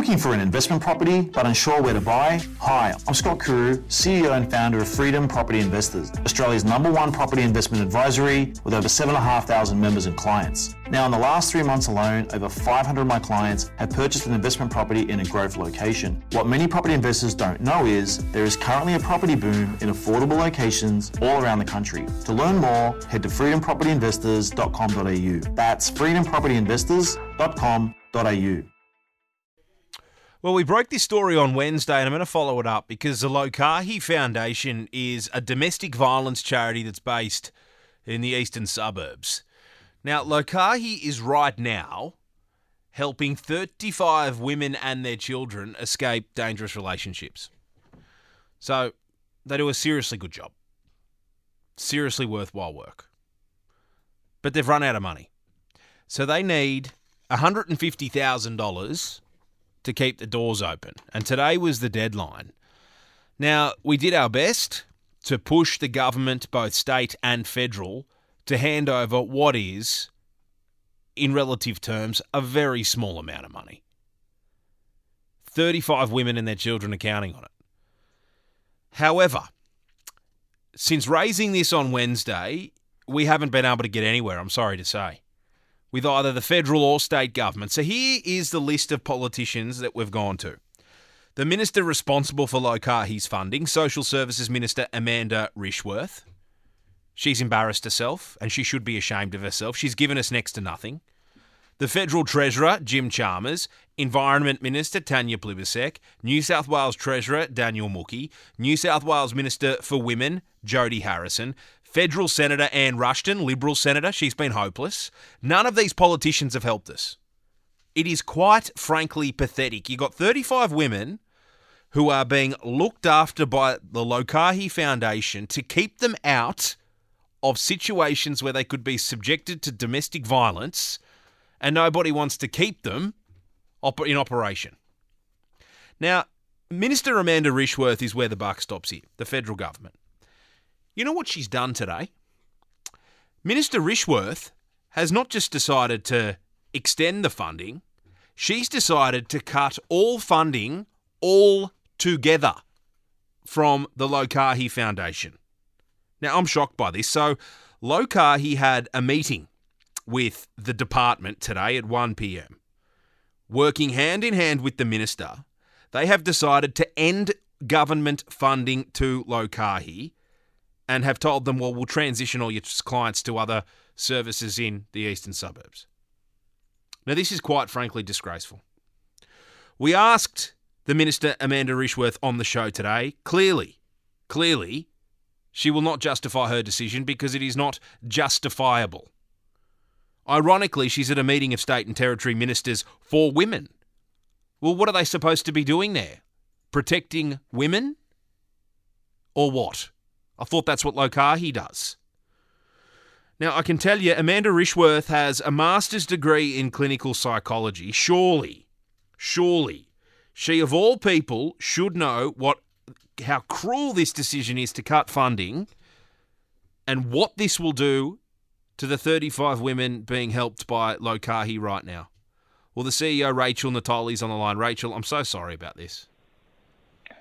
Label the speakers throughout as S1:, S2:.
S1: looking for an investment property but unsure where to buy? Hi, I'm Scott Kuru, CEO and founder of Freedom Property Investors, Australia's number one property investment advisory with over 7,500 members and clients. Now, in the last three months alone, over 500 of my clients have purchased an investment property in a growth location. What many property investors don't know is there is currently a property boom in affordable locations all around the country. To learn more, head to freedompropertyinvestors.com.au. That's freedompropertyinvestors.com.au.
S2: Well, we broke this story on Wednesday, and I'm going to follow it up because the Lokahi Foundation is a domestic violence charity that's based in the eastern suburbs. Now, Lokahi is right now helping 35 women and their children escape dangerous relationships. So, they do a seriously good job, seriously worthwhile work. But they've run out of money. So, they need $150,000 to keep the doors open. And today was the deadline. Now, we did our best to push the government, both state and federal, to hand over what is, in relative terms, a very small amount of money. 35 women and their children are counting on it. However, since raising this on Wednesday, we haven't been able to get anywhere, I'm sorry to say with either the federal or state government. So here is the list of politicians that we've gone to. The minister responsible for Lokahi's funding, Social Services Minister Amanda Rishworth. She's embarrassed herself, and she should be ashamed of herself. She's given us next to nothing. The Federal Treasurer, Jim Chalmers, Environment Minister, Tanya Plibersek, New South Wales Treasurer, Daniel Mookhey, New South Wales Minister for Women, Jodie Harrison, Federal Senator Anne Ruston, Liberal Senator, she's been hopeless. None of these politicians have helped us. It is quite frankly pathetic. You've got 35 women who are being looked after by the Lokahi Foundation to keep them out of situations where they could be subjected to domestic violence, and nobody wants to keep them in operation. Now, Minister Amanda Rishworth is where the buck stops here, the federal government. You know what she's done today? Minister Rishworth has not just decided to extend the funding, she's decided to cut all funding all together from the Lokahi Foundation. Now, I'm shocked by this. So, Lokahi had a meeting with the department today at 1 pm. Working hand in hand with the minister, they have decided to end government funding to Lokahi and have told them, well, we'll transition all your clients to other services in the eastern suburbs. Now, this is quite frankly disgraceful. We asked the Minister Amanda Rishworth on the show today. Clearly, clearly, she will not justify her decision because it is not justifiable. Ironically, she's at a meeting of state and territory ministers for women. Well, what are they supposed to be doing there? Protecting women? Or what? I thought that's what Lokahi does. Now, I can tell you, Amanda Rishworth has a master's degree in clinical psychology. Surely, surely, she of all people should know what how cruel this decision is to cut funding and what this will do to the 35 women being helped by Lokahi right now. Well, the CEO, Rachel Natoli, is on the line. Rachel, I'm so sorry about this.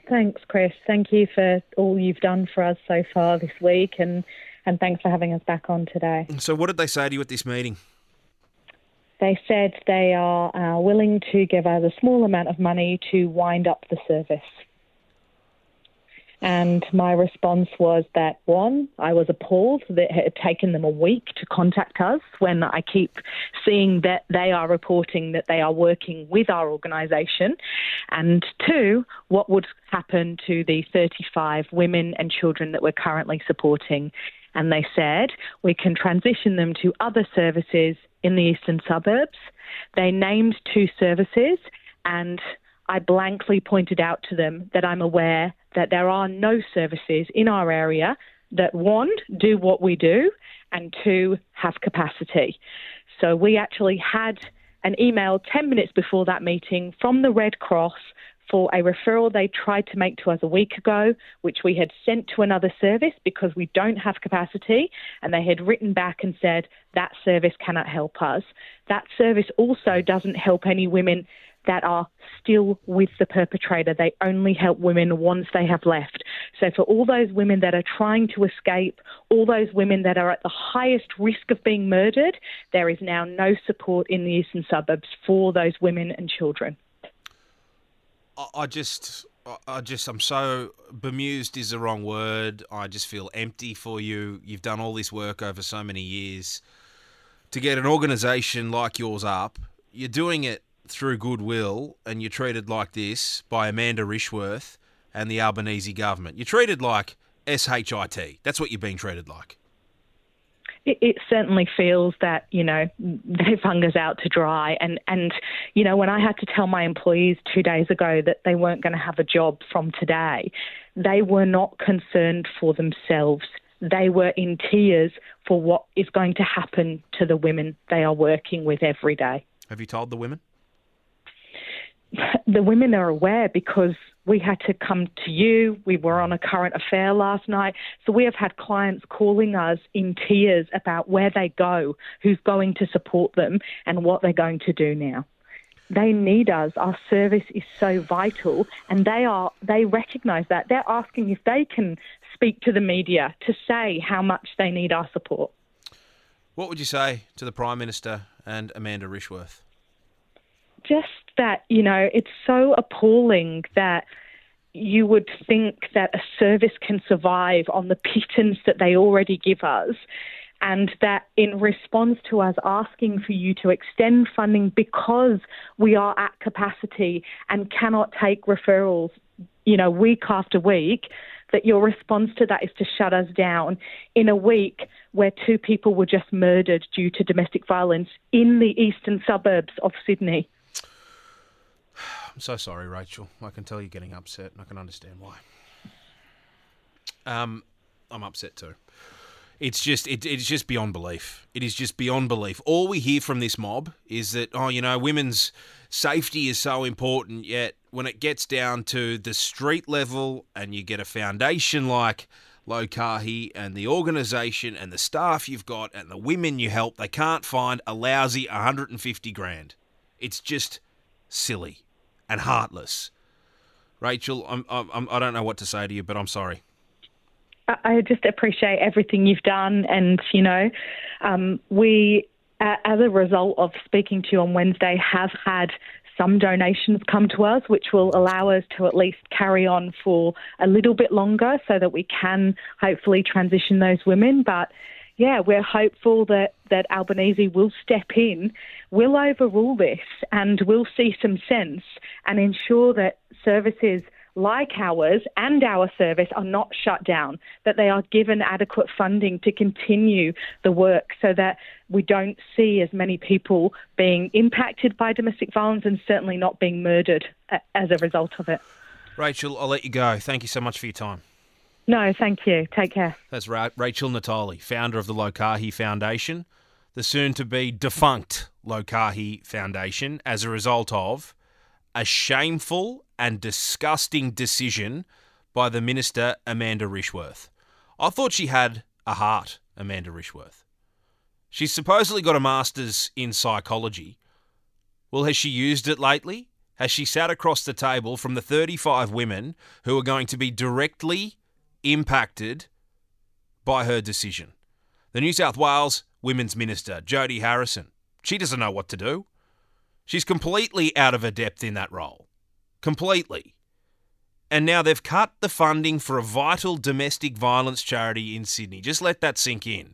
S3: Thanks, Chris. Thank you for all you've done for us so far this week, and, and thanks for having us back on today.
S2: So, what did they say to you at this meeting?
S3: They said they are uh, willing to give us a small amount of money to wind up the service. And my response was that one, I was appalled that it had taken them a week to contact us when I keep seeing that they are reporting that they are working with our organisation. And two, what would happen to the 35 women and children that we're currently supporting. And they said we can transition them to other services in the eastern suburbs. They named two services and I blankly pointed out to them that I'm aware that there are no services in our area that one, do what we do, and two, have capacity. So we actually had an email 10 minutes before that meeting from the Red Cross for a referral they tried to make to us a week ago, which we had sent to another service because we don't have capacity, and they had written back and said that service cannot help us. That service also doesn't help any women that are still with the perpetrator. They only help women once they have left. So, for all those women that are trying to escape, all those women that are at the highest risk of being murdered, there is now no support in the eastern suburbs for those women and children.
S2: I just, I just, I'm so bemused is the wrong word. I just feel empty for you. You've done all this work over so many years to get an organisation like yours up. You're doing it through goodwill and you're treated like this by Amanda Rishworth and the Albanese government. You're treated like SHIT. That's what you're being treated like.
S3: It, it, certainly feels that you know they've hung us out to dry, and and you know when I had to tell my employees two days ago that they weren't going to have a job from today, they were not concerned for themselves. They were in tears for what is going to happen to the women they are working with every day.
S2: Have you told the women?
S3: The women are aware because we had to come to you. We were on a current affair last night. So we have had clients calling us in tears about where they go, who's going to support them, and what they're going to do now. They need us. Our service is so vital, and they are they recognise that. They're asking if they can speak to the media to say how much they need our support.
S2: What would you say to the Prime Minister and Amanda Rishworth?
S3: just that, you know, it's so appalling that you would think that a service can survive on the pittance that they already give us. And that in response to us asking for you to extend funding because we are at capacity and cannot take referrals, you know, week after week, that your response to that is to shut us down in a week where two people were just murdered due to domestic violence in the eastern suburbs of Sydney.
S2: I'm so sorry, Rachel. I can tell you're getting upset, and I can understand why. Um, I'm upset too. It's just it, it's just beyond belief. It is just beyond belief. All we hear from this mob is that oh, you know, women's safety is so important. Yet when it gets down to the street level, and you get a foundation like Lokahi and the organisation and the staff you've got and the women you help, they can't find a lousy 150 grand. It's just silly and heartless. Rachel, I'm, I'm, I don't know what to say to you, but I'm sorry.
S3: I just appreciate everything you've done, and you know, um, we, as a result of speaking to you on Wednesday, have had some donations come to us, which will allow us to at least carry on for a little bit longer, so that we can hopefully transition those women. But yeah, we're hopeful that, that Albanese will step in, will overrule this, and will see some sense and ensure that services like ours and our service are not shut down, that they are given adequate funding to continue the work so that we don't see as many people being impacted by domestic violence and certainly not being murdered as a result of it.
S2: Rachel, I'll let you go. Thank you so much for your time.
S3: No, thank you. Take care.
S2: That's right. Rachel Natoli, founder of the Lokahi Foundation, the soon to be defunct Lokahi Foundation, as a result of a shameful and disgusting decision by the minister, Amanda Rishworth. I thought she had a heart, Amanda Rishworth. She's supposedly got a master's in psychology. Well, has she used it lately? Has she sat across the table from the 35 women who are going to be directly impacted by her decision. The New South Wales Women's Minister, Jodie Harrison, she doesn't know what to do. She's completely out of her depth in that role. Completely. And now they've cut the funding for a vital domestic violence charity in Sydney. Just let that sink in.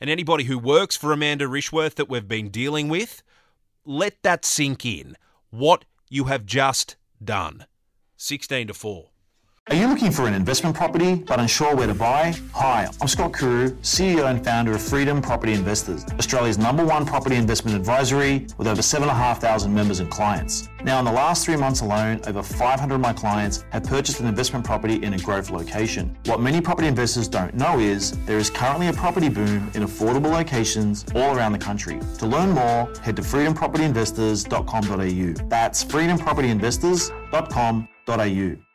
S2: And anybody who works for Amanda Rishworth that we've been dealing with, let that sink in. What you have just done. 16 to 4.
S1: Are you looking for an investment property but unsure where to buy? Hi, I'm Scott Kuru, CEO and founder of Freedom Property Investors, Australia's number one property investment advisory with over 7,500 members and clients. Now, in the last three months alone, over 500 of my clients have purchased an investment property in a growth location. What many property investors don't know is there is currently a property boom in affordable locations all around the country. To learn more, head to freedompropertyinvestors.com.au. That's freedompropertyinvestors.com.au.